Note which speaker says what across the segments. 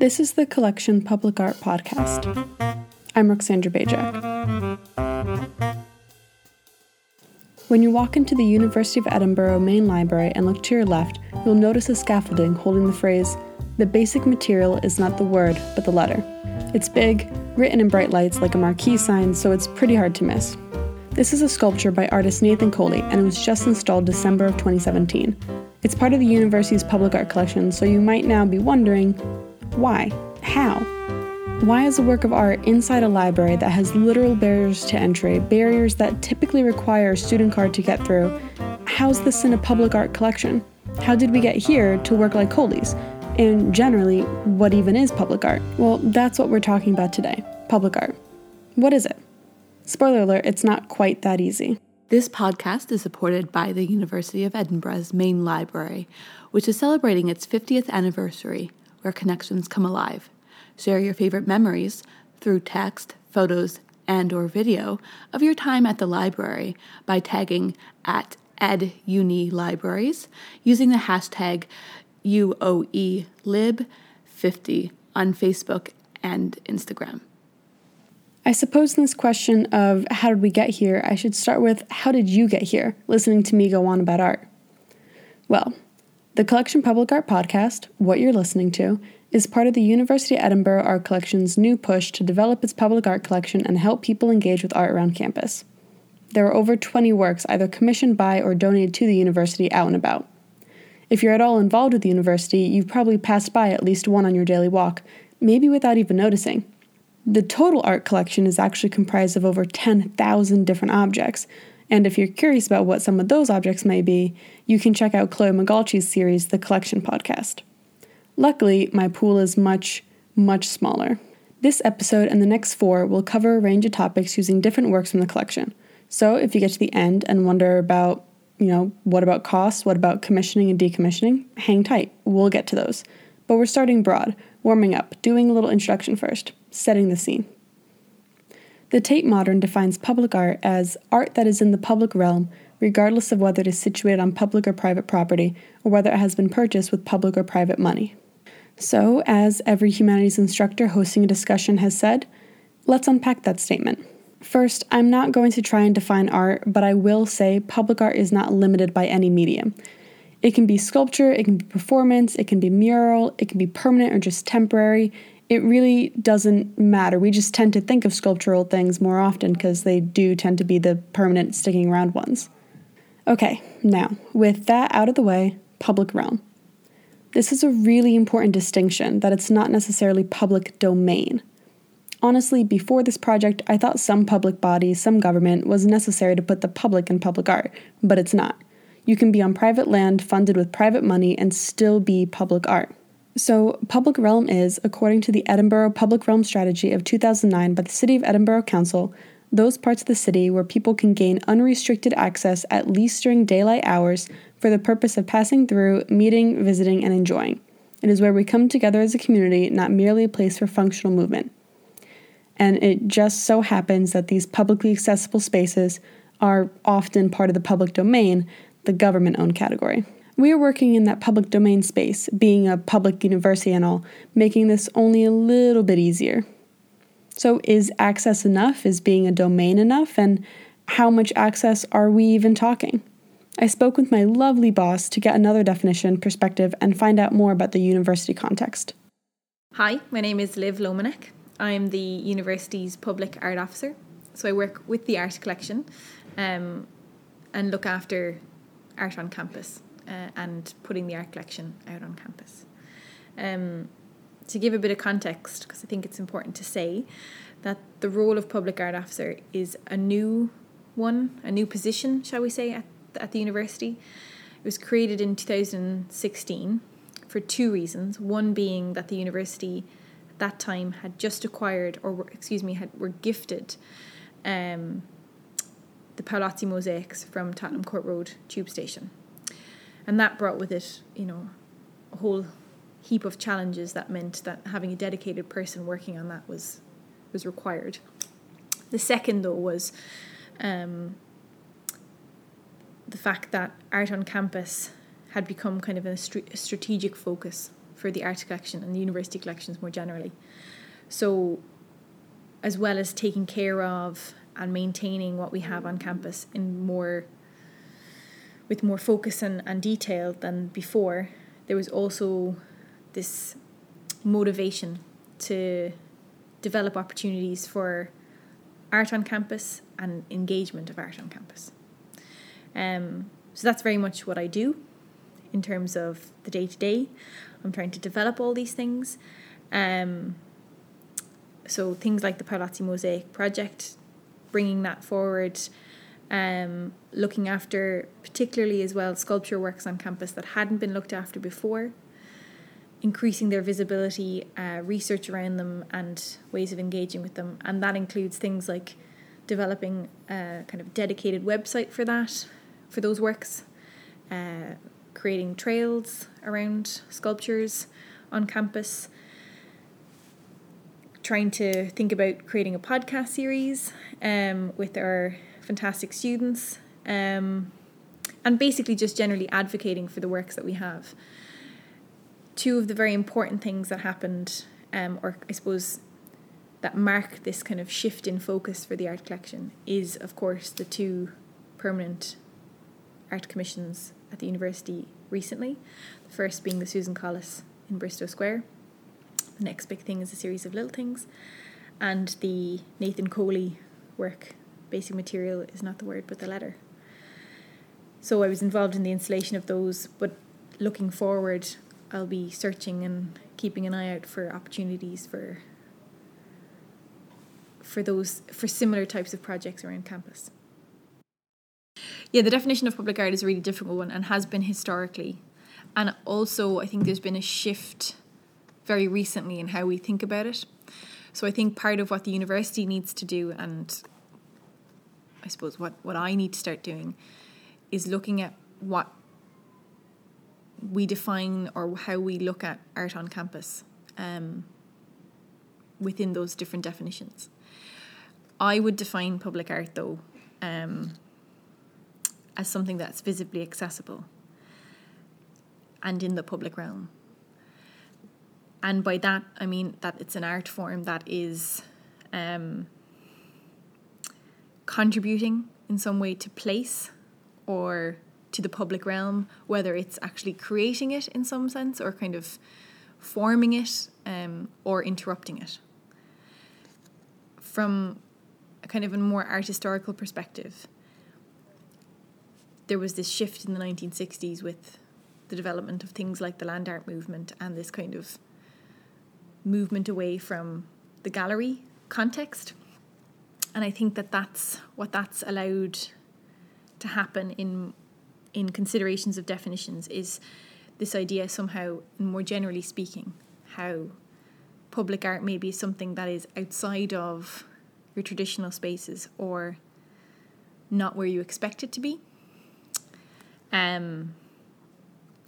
Speaker 1: This is the Collection Public Art Podcast. I'm Ruxandra Bajak. When you walk into the University of Edinburgh main library and look to your left, you'll notice a scaffolding holding the phrase, The basic material is not the word, but the letter. It's big, written in bright lights like a marquee sign, so it's pretty hard to miss. This is a sculpture by artist Nathan Coley and it was just installed December of 2017. It's part of the university's public art collection, so you might now be wondering why? How? Why is a work of art inside a library that has literal barriers to entry, barriers that typically require a student card to get through? How's this in a public art collection? How did we get here to work like Coley's? And generally, what even is public art? Well, that's what we're talking about today public art. What is it? Spoiler alert, it's not quite that easy.
Speaker 2: This podcast is supported by the University of Edinburgh's main library, which is celebrating its 50th anniversary, where connections come alive. Share your favorite memories through text, photos, and or video of your time at the library by tagging at edunilibraries using the hashtag UOELib50 on Facebook and Instagram.
Speaker 1: I suppose in this question of how did we get here, I should start with how did you get here, listening to me go on about art? Well, the Collection Public Art Podcast, what you're listening to, is part of the University of Edinburgh Art Collection's new push to develop its public art collection and help people engage with art around campus. There are over 20 works either commissioned by or donated to the university out and about. If you're at all involved with the university, you've probably passed by at least one on your daily walk, maybe without even noticing. The total art collection is actually comprised of over 10,000 different objects, and if you're curious about what some of those objects may be, you can check out Chloe Magalchi's series, The Collection Podcast. Luckily, my pool is much, much smaller. This episode and the next four will cover a range of topics using different works from the collection. So if you get to the end and wonder about, you know, what about costs, what about commissioning and decommissioning, hang tight. We'll get to those. But we're starting broad, warming up, doing a little introduction first, setting the scene. The Tate Modern defines public art as art that is in the public realm, regardless of whether it is situated on public or private property, or whether it has been purchased with public or private money. So, as every humanities instructor hosting a discussion has said, let's unpack that statement. First, I'm not going to try and define art, but I will say public art is not limited by any medium. It can be sculpture, it can be performance, it can be mural, it can be permanent or just temporary. It really doesn't matter. We just tend to think of sculptural things more often because they do tend to be the permanent, sticking around ones. Okay, now, with that out of the way, public realm. This is a really important distinction that it's not necessarily public domain. Honestly, before this project, I thought some public body, some government, was necessary to put the public in public art, but it's not. You can be on private land funded with private money and still be public art. So, public realm is, according to the Edinburgh Public Realm Strategy of 2009 by the City of Edinburgh Council, those parts of the city where people can gain unrestricted access at least during daylight hours for the purpose of passing through, meeting, visiting, and enjoying. It is where we come together as a community, not merely a place for functional movement. And it just so happens that these publicly accessible spaces are often part of the public domain, the government owned category. We are working in that public domain space, being a public university and all, making this only a little bit easier. So, is access enough? Is being a domain enough? And how much access are we even talking? I spoke with my lovely boss to get another definition, perspective, and find out more about the university context.
Speaker 3: Hi, my name is Liv Lomanek. I'm the university's public art officer. So I work with the art collection um, and look after art on campus uh, and putting the art collection out on campus. Um, to give a bit of context, because I think it's important to say that the role of public art officer is a new one, a new position, shall we say, at at the university. It was created in 2016 for two reasons. One being that the university at that time had just acquired, or excuse me, had were gifted um, the Paolozzi mosaics from Tottenham Court Road tube station. And that brought with it, you know, a whole heap of challenges that meant that having a dedicated person working on that was was required. The second though was um, the fact that art on campus had become kind of a, st- a strategic focus for the art collection and the university collections more generally. So, as well as taking care of and maintaining what we have on campus in more with more focus and, and detail than before, there was also this motivation to develop opportunities for art on campus and engagement of art on campus. Um, so that's very much what I do in terms of the day to day. I'm trying to develop all these things. Um, so things like the Paolozzi Mosaic project, bringing that forward, um, looking after particularly as well sculpture works on campus that hadn't been looked after before, increasing their visibility, uh, research around them, and ways of engaging with them. And that includes things like developing a kind of dedicated website for that, for those works, uh, creating trails around sculptures on campus, trying to think about creating a podcast series um, with our fantastic students, um, and basically just generally advocating for the works that we have. Two of the very important things that happened, um, or I suppose that mark this kind of shift in focus for the art collection, is of course the two permanent art commissions at the university recently. The first being the Susan Collis in Bristo Square. The next big thing is a series of little things, and the Nathan Coley work basic material is not the word but the letter. So I was involved in the installation of those, but looking forward, I'll be searching and keeping an eye out for opportunities for for those for similar types of projects around campus. Yeah, the definition of public art is a really difficult one and has been historically. And also I think there's been a shift very recently in how we think about it. So I think part of what the university needs to do and I suppose what, what I need to start doing is looking at what we define or how we look at art on campus um, within those different definitions. I would define public art though um, as something that's visibly accessible and in the public realm. And by that, I mean that it's an art form that is um, contributing in some way to place or to the public realm, whether it's actually creating it in some sense or kind of forming it um, or interrupting it. From a kind of a more art historical perspective, there was this shift in the 1960s with the development of things like the land art movement and this kind of movement away from the gallery context and I think that that's what that's allowed to happen in in considerations of definitions is this idea somehow more generally speaking how public art may be something that is outside of your traditional spaces or not where you expect it to be. Um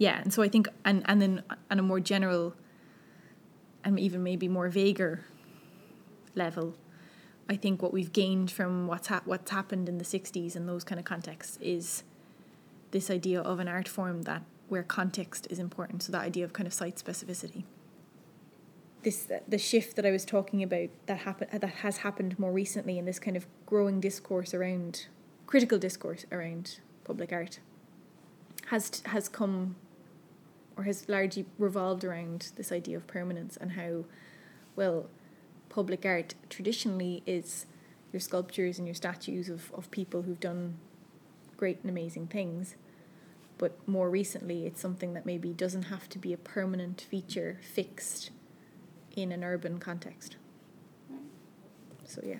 Speaker 3: yeah and so i think and and then on a more general and even maybe more vaguer level I think what we've gained from what's ha- what's happened in the 60s and those kind of contexts is this idea of an art form that where context is important. So that idea of kind of site specificity. This the shift that I was talking about that happen that has happened more recently in this kind of growing discourse around critical discourse around public art has has come or has largely revolved around this idea of permanence and how well public art traditionally is your sculptures and your statues of, of people who've done great and amazing things. But more recently, it's something that maybe doesn't have to be a permanent feature fixed in an urban context. So, yeah.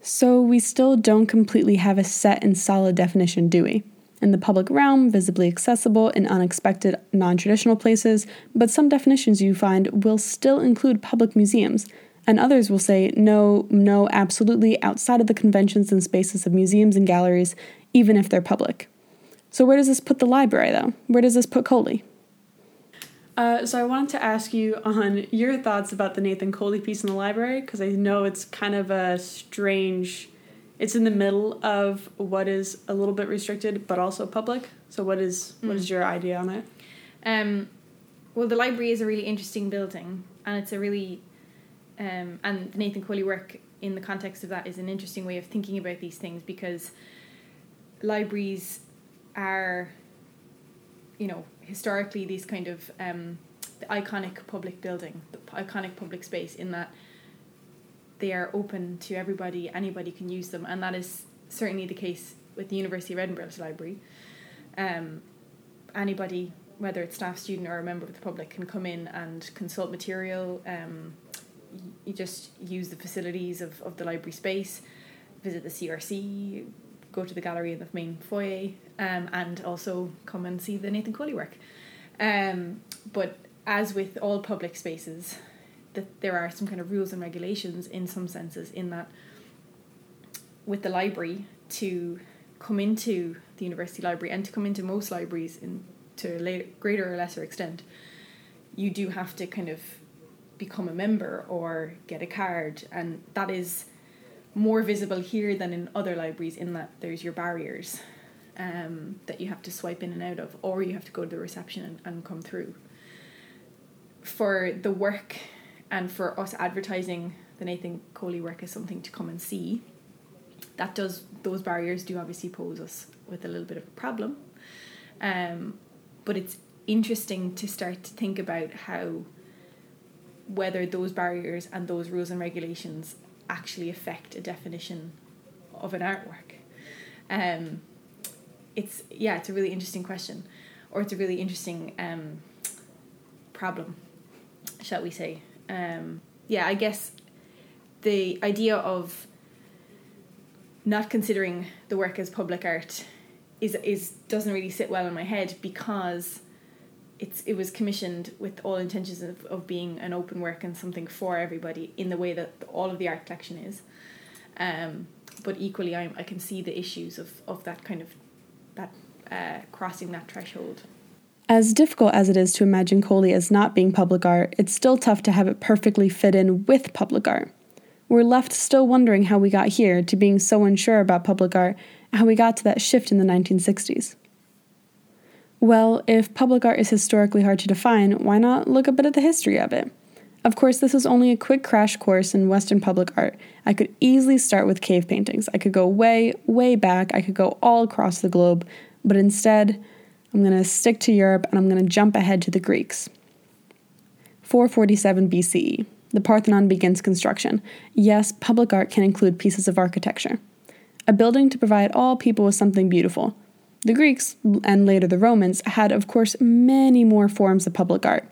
Speaker 1: So, we still don't completely have a set and solid definition, do we? In the public realm, visibly accessible in unexpected, non traditional places, but some definitions you find will still include public museums, and others will say, no, no, absolutely outside of the conventions and spaces of museums and galleries, even if they're public. So, where does this put the library, though? Where does this put Coley? Uh, so, I wanted to ask you on your thoughts about the Nathan Coley piece in the library, because I know it's kind of a strange, it's in the middle of what is a little bit restricted, but also public. So, what is, mm. what is mm. your idea on it?
Speaker 3: Um, well, the library is a really interesting building, and it's a really, um, and the Nathan Coley work in the context of that is an interesting way of thinking about these things because libraries are, you know, historically these kind of um, the iconic public building, the iconic public space, in that they are open to everybody, anybody can use them, and that is certainly the case with the University of Edinburgh's library. Um, anybody whether it's staff, student, or a member of the public, can come in and consult material. Um, you just use the facilities of, of the library space, visit the CRC, go to the gallery in the main foyer, um, and also come and see the Nathan Coley work. Um, but as with all public spaces, that there are some kind of rules and regulations in some senses in that with the library to come into the university library and to come into most libraries in to a greater or lesser extent, you do have to kind of become a member or get a card, and that is more visible here than in other libraries in that there's your barriers um, that you have to swipe in and out of, or you have to go to the reception and, and come through. For the work and for us advertising the Nathan Coley work as something to come and see, that does those barriers do obviously pose us with a little bit of a problem. Um, but it's interesting to start to think about how whether those barriers and those rules and regulations actually affect a definition of an artwork. Um, it's yeah, it's a really interesting question, or it's a really interesting um, problem, shall we say? Um, yeah, I guess the idea of not considering the work as public art is is doesn't really sit well in my head because it's it was commissioned with all intentions of, of being an open work and something for everybody in the way that all of the art collection is. Um, but equally, I I can see the issues of, of that kind of that uh, crossing that threshold.
Speaker 1: As difficult as it is to imagine Coley as not being public art, it's still tough to have it perfectly fit in with public art. We're left still wondering how we got here to being so unsure about public art how we got to that shift in the 1960s. Well, if public art is historically hard to define, why not look a bit at the history of it? Of course, this is only a quick crash course in Western public art. I could easily start with cave paintings. I could go way, way back. I could go all across the globe. But instead, I'm going to stick to Europe and I'm going to jump ahead to the Greeks. 447 BCE. The Parthenon begins construction. Yes, public art can include pieces of architecture a building to provide all people with something beautiful. The Greeks, and later the Romans, had, of course, many more forms of public art.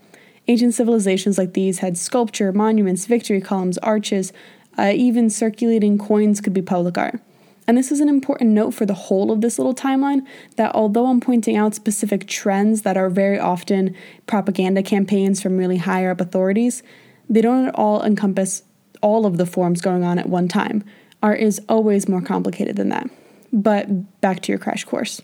Speaker 1: Ancient civilizations like these had sculpture, monuments, victory columns, arches, uh, even circulating coins could be public art. And this is an important note for the whole of this little timeline that although I'm pointing out specific trends that are very often propaganda campaigns from really higher up authorities, they don't at all encompass all of the forms going on at one time. Art is always more complicated than that. But back to your crash course.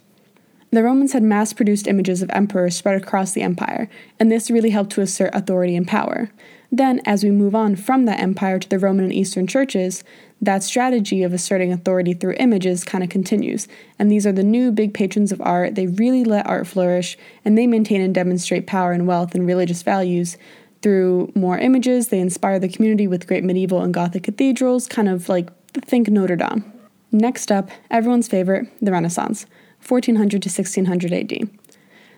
Speaker 1: The Romans had mass produced images of emperors spread across the empire, and this really helped to assert authority and power. Then, as we move on from that empire to the Roman and Eastern churches, that strategy of asserting authority through images kind of continues. And these are the new big patrons of art. They really let art flourish, and they maintain and demonstrate power and wealth and religious values through more images. They inspire the community with great medieval and Gothic cathedrals, kind of like think Notre Dame. Next up, everyone's favorite, the Renaissance, 1400 to 1600 AD.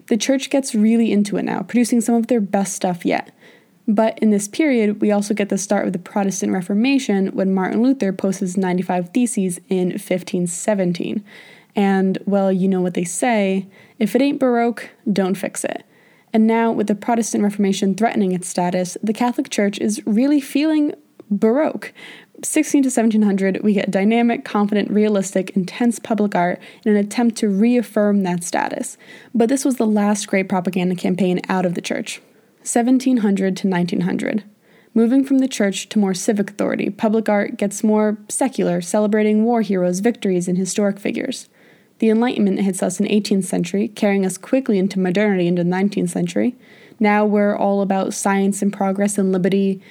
Speaker 1: The church gets really into it now, producing some of their best stuff yet. But in this period, we also get the start of the Protestant Reformation when Martin Luther posts his 95 Theses in 1517. And, well, you know what they say if it ain't Baroque, don't fix it. And now, with the Protestant Reformation threatening its status, the Catholic Church is really feeling Baroque, 16 to 1700, we get dynamic, confident, realistic, intense public art in an attempt to reaffirm that status. But this was the last great propaganda campaign out of the church. 1700 to 1900. Moving from the church to more civic authority, public art gets more secular, celebrating war heroes, victories, and historic figures. The Enlightenment hits us in 18th century, carrying us quickly into modernity into the 19th century. Now we're all about science and progress and liberty,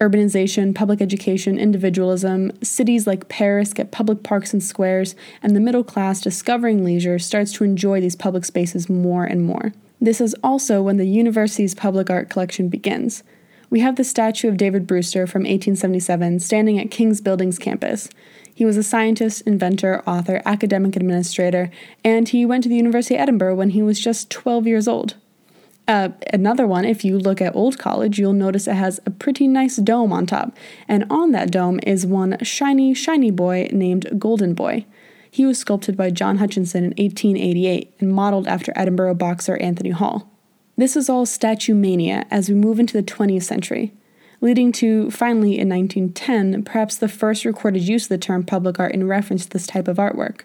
Speaker 1: urbanization, public education, individualism, cities like Paris get public parks and squares, and the middle class, discovering leisure, starts to enjoy these public spaces more and more. This is also when the university's public art collection begins. We have the statue of David Brewster from 1877 standing at King's Buildings campus. He was a scientist, inventor, author, academic administrator, and he went to the University of Edinburgh when he was just 12 years old. Uh, another one, if you look at Old College, you'll notice it has a pretty nice dome on top, and on that dome is one shiny, shiny boy named Golden Boy. He was sculpted by John Hutchison in 1888 and modeled after Edinburgh boxer Anthony Hall. This is all statue mania as we move into the 20th century, leading to, finally, in 1910, perhaps the first recorded use of the term public art in reference to this type of artwork.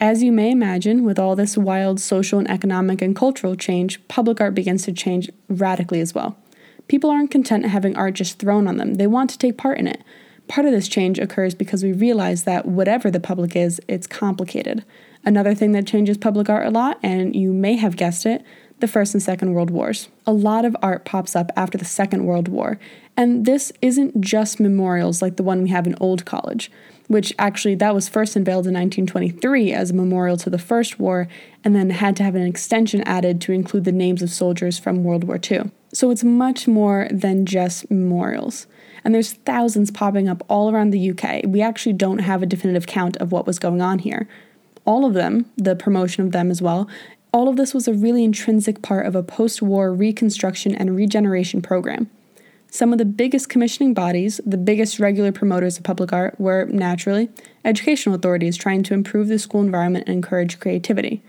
Speaker 1: As you may imagine, with all this wild social and economic and cultural change, public art begins to change radically as well. People aren't content having art just thrown on them, they want to take part in it. Part of this change occurs because we realize that whatever the public is, it's complicated. Another thing that changes public art a lot, and you may have guessed it, the First and Second World Wars. A lot of art pops up after the Second World War, and this isn't just memorials like the one we have in Old College which actually that was first unveiled in 1923 as a memorial to the First War and then had to have an extension added to include the names of soldiers from World War II. So it's much more than just memorials. And there's thousands popping up all around the UK. We actually don't have a definitive count of what was going on here. All of them, the promotion of them as well, all of this was a really intrinsic part of a post war reconstruction and regeneration program. Some of the biggest commissioning bodies, the biggest regular promoters of public art, were naturally educational authorities trying to improve the school environment and encourage creativity.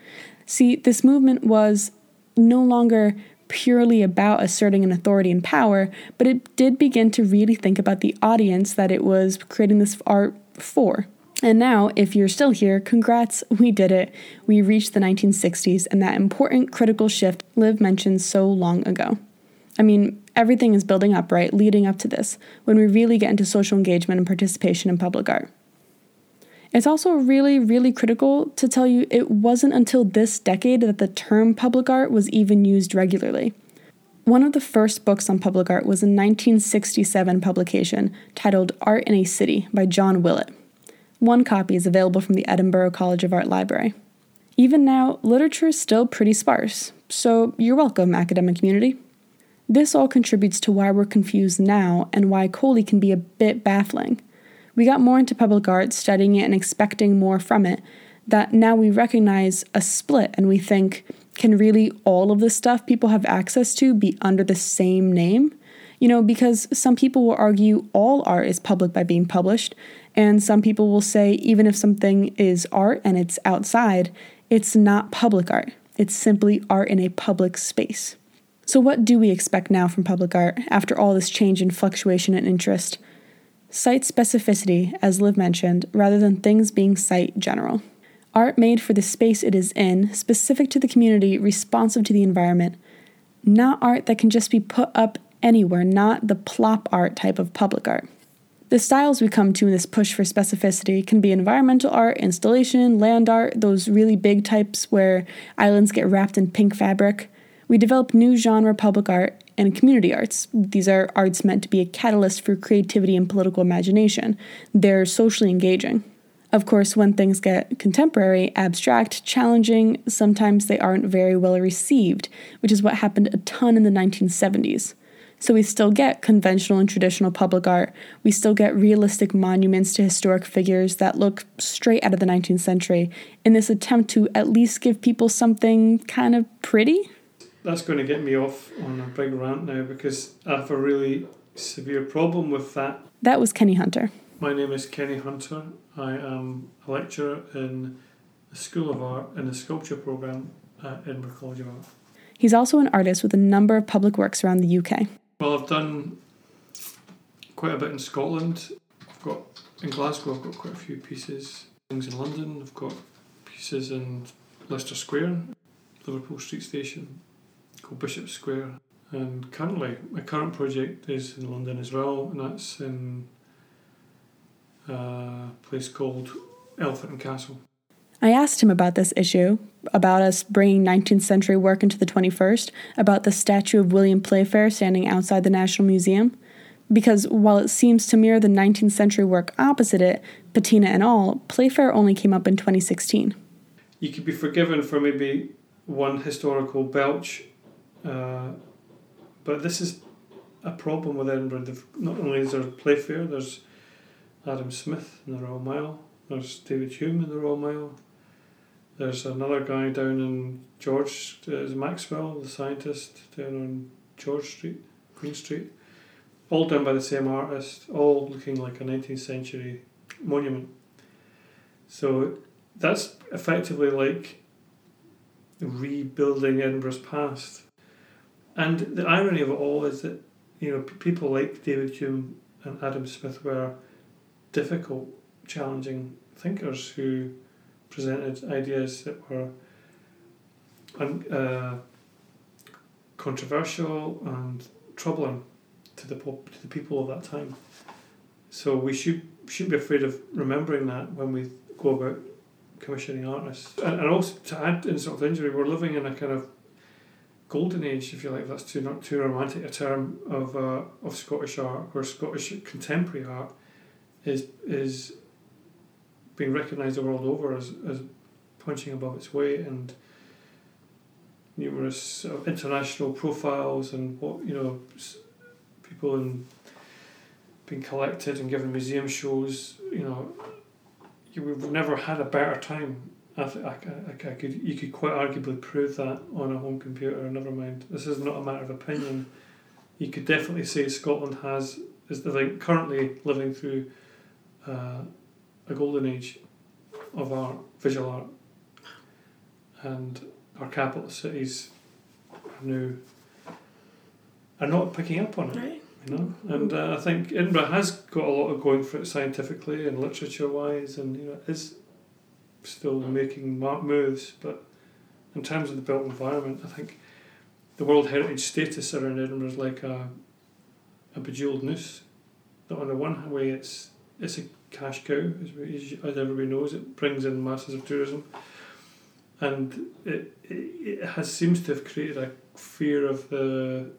Speaker 1: See, this movement was no longer purely about asserting an authority and power, but it did begin to really think about the audience that it was creating this art for. And now, if you're still here, congrats, we did it. We reached the 1960s and that important critical shift Liv mentioned so long ago. I mean, everything is building up, right, leading up to this, when we really get into social engagement and participation in public art. It's also really, really critical to tell you it wasn't until this decade that the term public art was even used regularly. One of the first books on public art was a 1967 publication titled Art in a City by John Willett. One copy is available from the Edinburgh College of Art Library. Even now, literature is still pretty sparse, so you're welcome, academic community. This all contributes to why we're confused now and why Coley can be a bit baffling. We got more into public art, studying it and expecting more from it, that now we recognize a split and we think, can really all of the stuff people have access to be under the same name? You know, because some people will argue all art is public by being published, and some people will say even if something is art and it's outside, it's not public art. It's simply art in a public space. So, what do we expect now from public art after all this change in fluctuation and interest? Site specificity, as Liv mentioned, rather than things being site general. Art made for the space it is in, specific to the community, responsive to the environment. Not art that can just be put up anywhere, not the plop art type of public art. The styles we come to in this push for specificity can be environmental art, installation, land art, those really big types where islands get wrapped in pink fabric. We develop new genre public art and community arts. These are arts meant to be a catalyst for creativity and political imagination. They're socially engaging. Of course, when things get contemporary, abstract, challenging, sometimes they aren't very well received, which is what happened a ton in the 1970s. So we still get conventional and traditional public art. We still get realistic monuments to historic figures that look straight out of the 19th century in this attempt to at least give people something kind of pretty
Speaker 4: that's going to get me off on a big rant now because I have a really severe problem with that.
Speaker 1: That was Kenny Hunter.
Speaker 4: My name is Kenny Hunter. I am a lecturer in the School of Art in the Sculpture Programme at Edinburgh College of Art.
Speaker 1: He's also an artist with a number of public works around the UK.
Speaker 4: Well, I've done quite a bit in Scotland. I've got in Glasgow. I've got quite a few pieces. Things in London. I've got pieces in Leicester Square, Liverpool Street Station, called Bishop Square. And currently, my current project is in London as well, and that's in a place called Elephant and Castle.
Speaker 1: I asked him about this issue, about us bringing 19th century work into the 21st, about the statue of William Playfair standing outside the National Museum. Because while it seems to mirror the 19th century work opposite it, patina and all, Playfair only came up in 2016.
Speaker 4: You could be forgiven for maybe one historical belch Uh, but this is a problem with Edinburgh. They've, not only is there Playfair, there's Adam Smith in the Royal Mile, there's David Hume in the Royal Mile, there's another guy down in George, uh, Maxwell, the scientist, down on George Street, Queen Street. All done by the same artist, all looking like a 19th century monument. So that's effectively like rebuilding Edinburgh's past. And the irony of it all is that, you know, people like David Hume and Adam Smith were difficult, challenging thinkers who presented ideas that were un, uh, controversial and troubling to the pop, to the people of that time. So we should should be afraid of remembering that when we go about commissioning artists. And, and also to add insult to injury, we're living in a kind of golden age, if you like. That's too not too romantic a term of uh, of Scottish art, or Scottish contemporary art is is being recognised the world over as as punching above its weight and numerous international profiles and what you know people in being collected and given museum shows you know you, we've never had a better time I, th- I, I, I could you could quite arguably prove that on a home computer never mind this is not a matter of opinion you could definitely say Scotland has is the like currently living through uh, a golden age of art visual art and our capital cities are now are not picking up on it.
Speaker 1: Right.
Speaker 4: You know, and uh, I think Edinburgh has got a lot of going for it scientifically and literature wise, and you know is still making moves. But in terms of the built environment, I think the World Heritage status around Edinburgh is like a a bejeweled noose. That on the one way, it's it's a cash cow, as, we, as everybody knows. It brings in masses of tourism and it, it, it has seems to have created a fear of the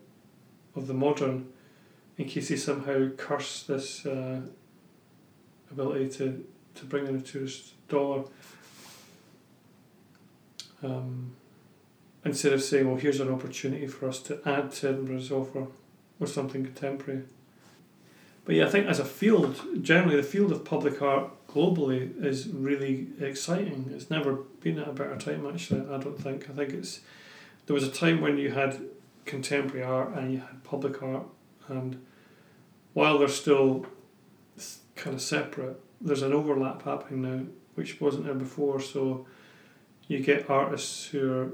Speaker 4: of the modern in case they somehow curse this uh, ability to, to bring in a tourist dollar um, instead of saying well here's an opportunity for us to add to Edinburgh's offer with something contemporary but yeah I think as a field generally the field of public art globally is really exciting. It's never been at a better time actually, I don't think. I think it's there was a time when you had contemporary art and you had public art and while they're still kind of separate, there's an overlap happening now which wasn't there before so you get artists who are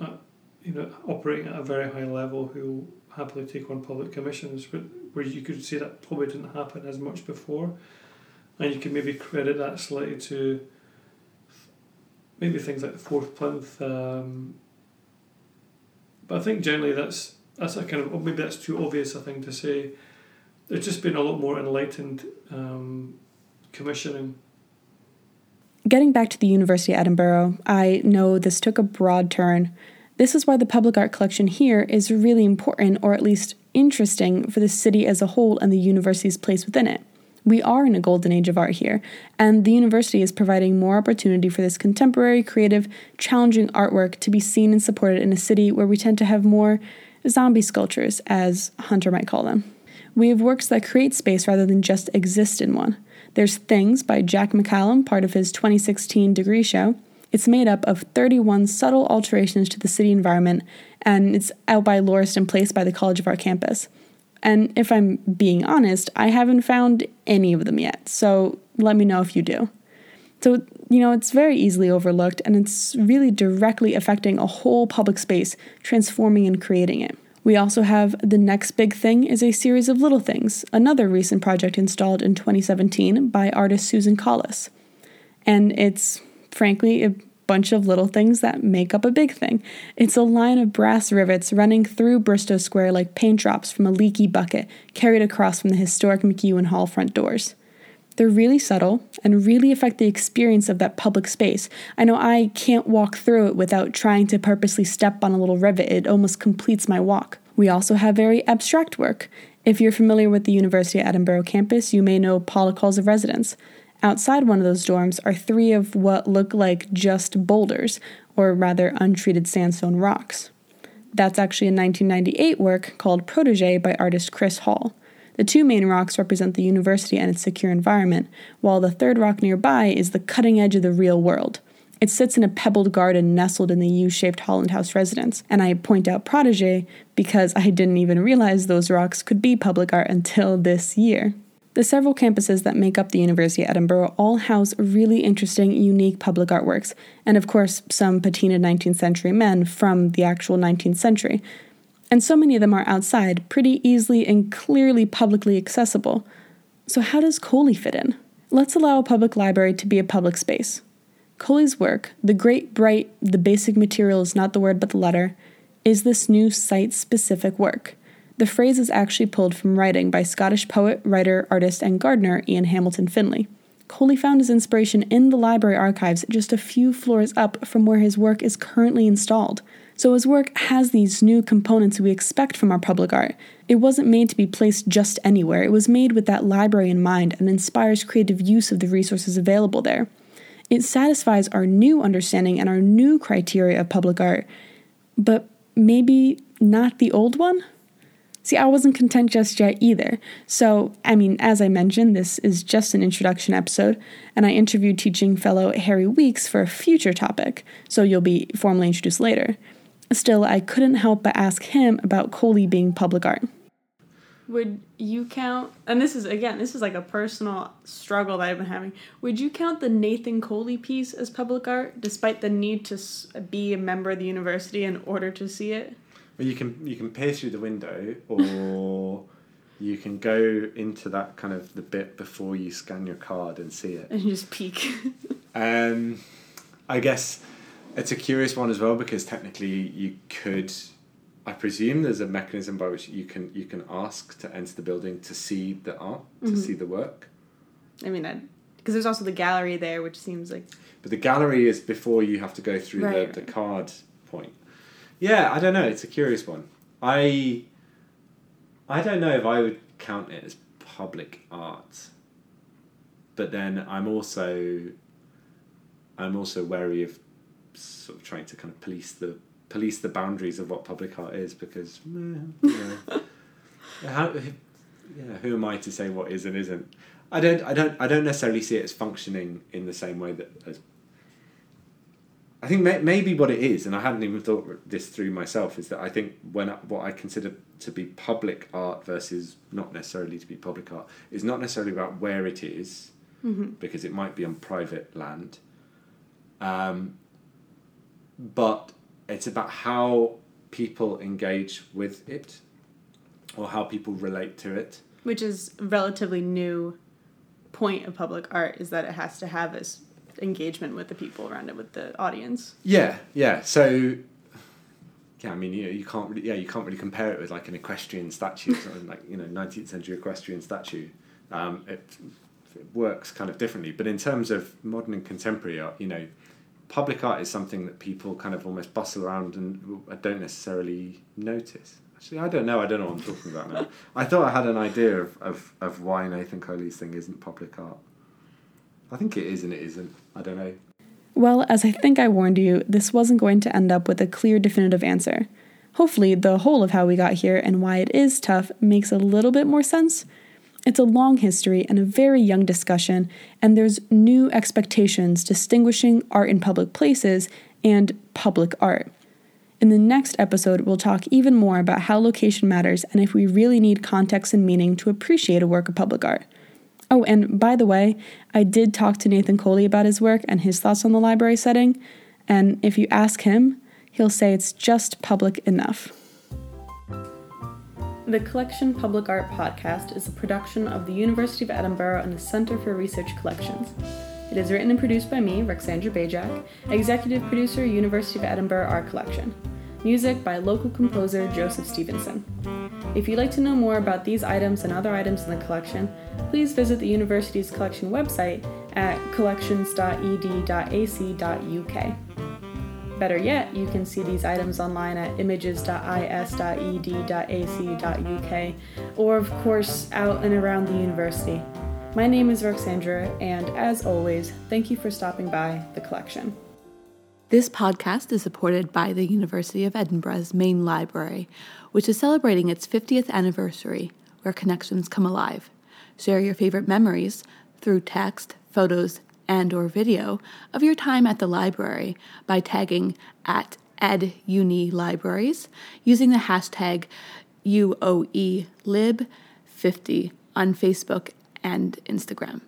Speaker 4: uh, you know operating at a very high level who happily take on public commissions but where you could say that probably didn't happen as much before and you can maybe credit that slightly to maybe things like the fourth plinth. Um, but I think generally that's that's a kind of maybe that's too obvious a thing to say. There's just been a lot more enlightened um, commissioning.
Speaker 1: Getting back to the University of Edinburgh, I know this took a broad turn. This is why the public art collection here is really important, or at least interesting, for the city as a whole and the university's place within it. We are in a golden age of art here, and the university is providing more opportunity for this contemporary, creative, challenging artwork to be seen and supported in a city where we tend to have more zombie sculptures, as Hunter might call them. We have works that create space rather than just exist in one. There's Things by Jack McCallum, part of his 2016 degree show. It's made up of 31 subtle alterations to the city environment, and it's out by Lauriston Place by the College of Art campus. And if I'm being honest, I haven't found any of them yet, so let me know if you do. So, you know, it's very easily overlooked and it's really directly affecting a whole public space, transforming and creating it. We also have The Next Big Thing is a series of little things, another recent project installed in 2017 by artist Susan Collis. And it's frankly a bunch of little things that make up a big thing. It's a line of brass rivets running through Bristo Square like paint drops from a leaky bucket carried across from the historic McEwan Hall front doors. They're really subtle and really affect the experience of that public space. I know I can't walk through it without trying to purposely step on a little rivet, it almost completes my walk. We also have very abstract work. If you're familiar with the University of Edinburgh campus, you may know Calls of Residence. Outside one of those dorms are three of what look like just boulders, or rather untreated sandstone rocks. That's actually a 1998 work called Protege by artist Chris Hall. The two main rocks represent the university and its secure environment, while the third rock nearby is the cutting edge of the real world. It sits in a pebbled garden nestled in the U shaped Holland House residence, and I point out Protege because I didn't even realize those rocks could be public art until this year. The several campuses that make up the University of Edinburgh all house really interesting, unique public artworks, and of course, some patinaed 19th century men from the actual 19th century. And so many of them are outside, pretty easily and clearly publicly accessible. So, how does Coley fit in? Let's allow a public library to be a public space. Coley's work, The Great Bright, The Basic Material is Not the Word but the Letter, is this new site specific work. The phrase is actually pulled from writing by Scottish poet, writer, artist, and gardener Ian Hamilton Finlay. Coley found his inspiration in the library archives just a few floors up from where his work is currently installed. So his work has these new components we expect from our public art. It wasn't made to be placed just anywhere, it was made with that library in mind and inspires creative use of the resources available there. It satisfies our new understanding and our new criteria of public art, but maybe not the old one? See, I wasn't content just yet either. So, I mean, as I mentioned, this is just an introduction episode, and I interviewed teaching fellow Harry Weeks for a future topic, so you'll be formally introduced later. Still, I couldn't help but ask him about Coley being public art. Would you count, and this is again, this is like a personal struggle that I've been having. Would you count the Nathan Coley piece as public art, despite the need to be a member of the university in order to see it?
Speaker 5: Well, you can you can peer through the window, or you can go into that kind of the bit before you scan your card and see it.
Speaker 1: And just peek.
Speaker 5: um, I guess it's a curious one as well because technically you could. I presume there's a mechanism by which you can you can ask to enter the building to see the art, to mm-hmm. see the work.
Speaker 1: I mean, because there's also the gallery there, which seems like.
Speaker 5: But the gallery is before you have to go through right, the, right. the card point. Yeah, I don't know. It's a curious one. I I don't know if I would count it as public art. But then I'm also I'm also wary of sort of trying to kind of police the police the boundaries of what public art is because eh, you know, how, yeah, who am I to say what is and isn't? I don't I don't I don't necessarily see it as functioning in the same way that as I think may, maybe what it is, and I hadn't even thought this through myself, is that I think when I, what I consider to be public art versus not necessarily to be public art is not necessarily about where it is, mm-hmm. because it might be on private land, um, but it's about how people engage with it, or how people relate to it.
Speaker 1: Which is relatively new point of public art is that it has to have this engagement with the people around it, with the audience.
Speaker 5: Yeah, yeah. So, yeah, I mean, you know, you can't really, yeah, you can't really compare it with like an equestrian statue, something like you know, nineteenth century equestrian statue. Um, it, it works kind of differently, but in terms of modern and contemporary art, you know, public art is something that people kind of almost bustle around and don't necessarily notice. Actually, I don't know. I don't know what I'm talking about now. I thought I had an idea of, of, of why Nathan Coley's thing isn't public art. I think it is and it isn't. I don't know.
Speaker 1: Well, as I think I warned you, this wasn't going to end up with a clear, definitive answer. Hopefully, the whole of how we got here and why it is tough makes a little bit more sense. It's a long history and a very young discussion, and there's new expectations distinguishing art in public places and public art. In the next episode, we'll talk even more about how location matters and if we really need context and meaning to appreciate a work of public art. Oh, and by the way, I did talk to Nathan Coley about his work and his thoughts on the library setting, and if you ask him, he'll say it's just public enough. The Collection Public Art Podcast is a production of the University of Edinburgh and the Centre for Research Collections. It is written and produced by me, Ruxandra Bajak, executive producer, University of Edinburgh Art Collection. Music by local composer Joseph Stevenson. If you'd like to know more about these items and other items in the collection, please visit the university's collection website at collections.ed.ac.uk. Better yet, you can see these items online at images.is.ed.ac.uk or, of course, out and around the university. My name is Ruxandra, and as always, thank you for stopping by the collection.
Speaker 2: This podcast is supported by the University of Edinburgh's main library, which is celebrating its 50th anniversary, where connections come alive. Share your favorite memories through text, photos, and or video of your time at the library by tagging at edunilibraries using the hashtag UOELib50 on Facebook and Instagram.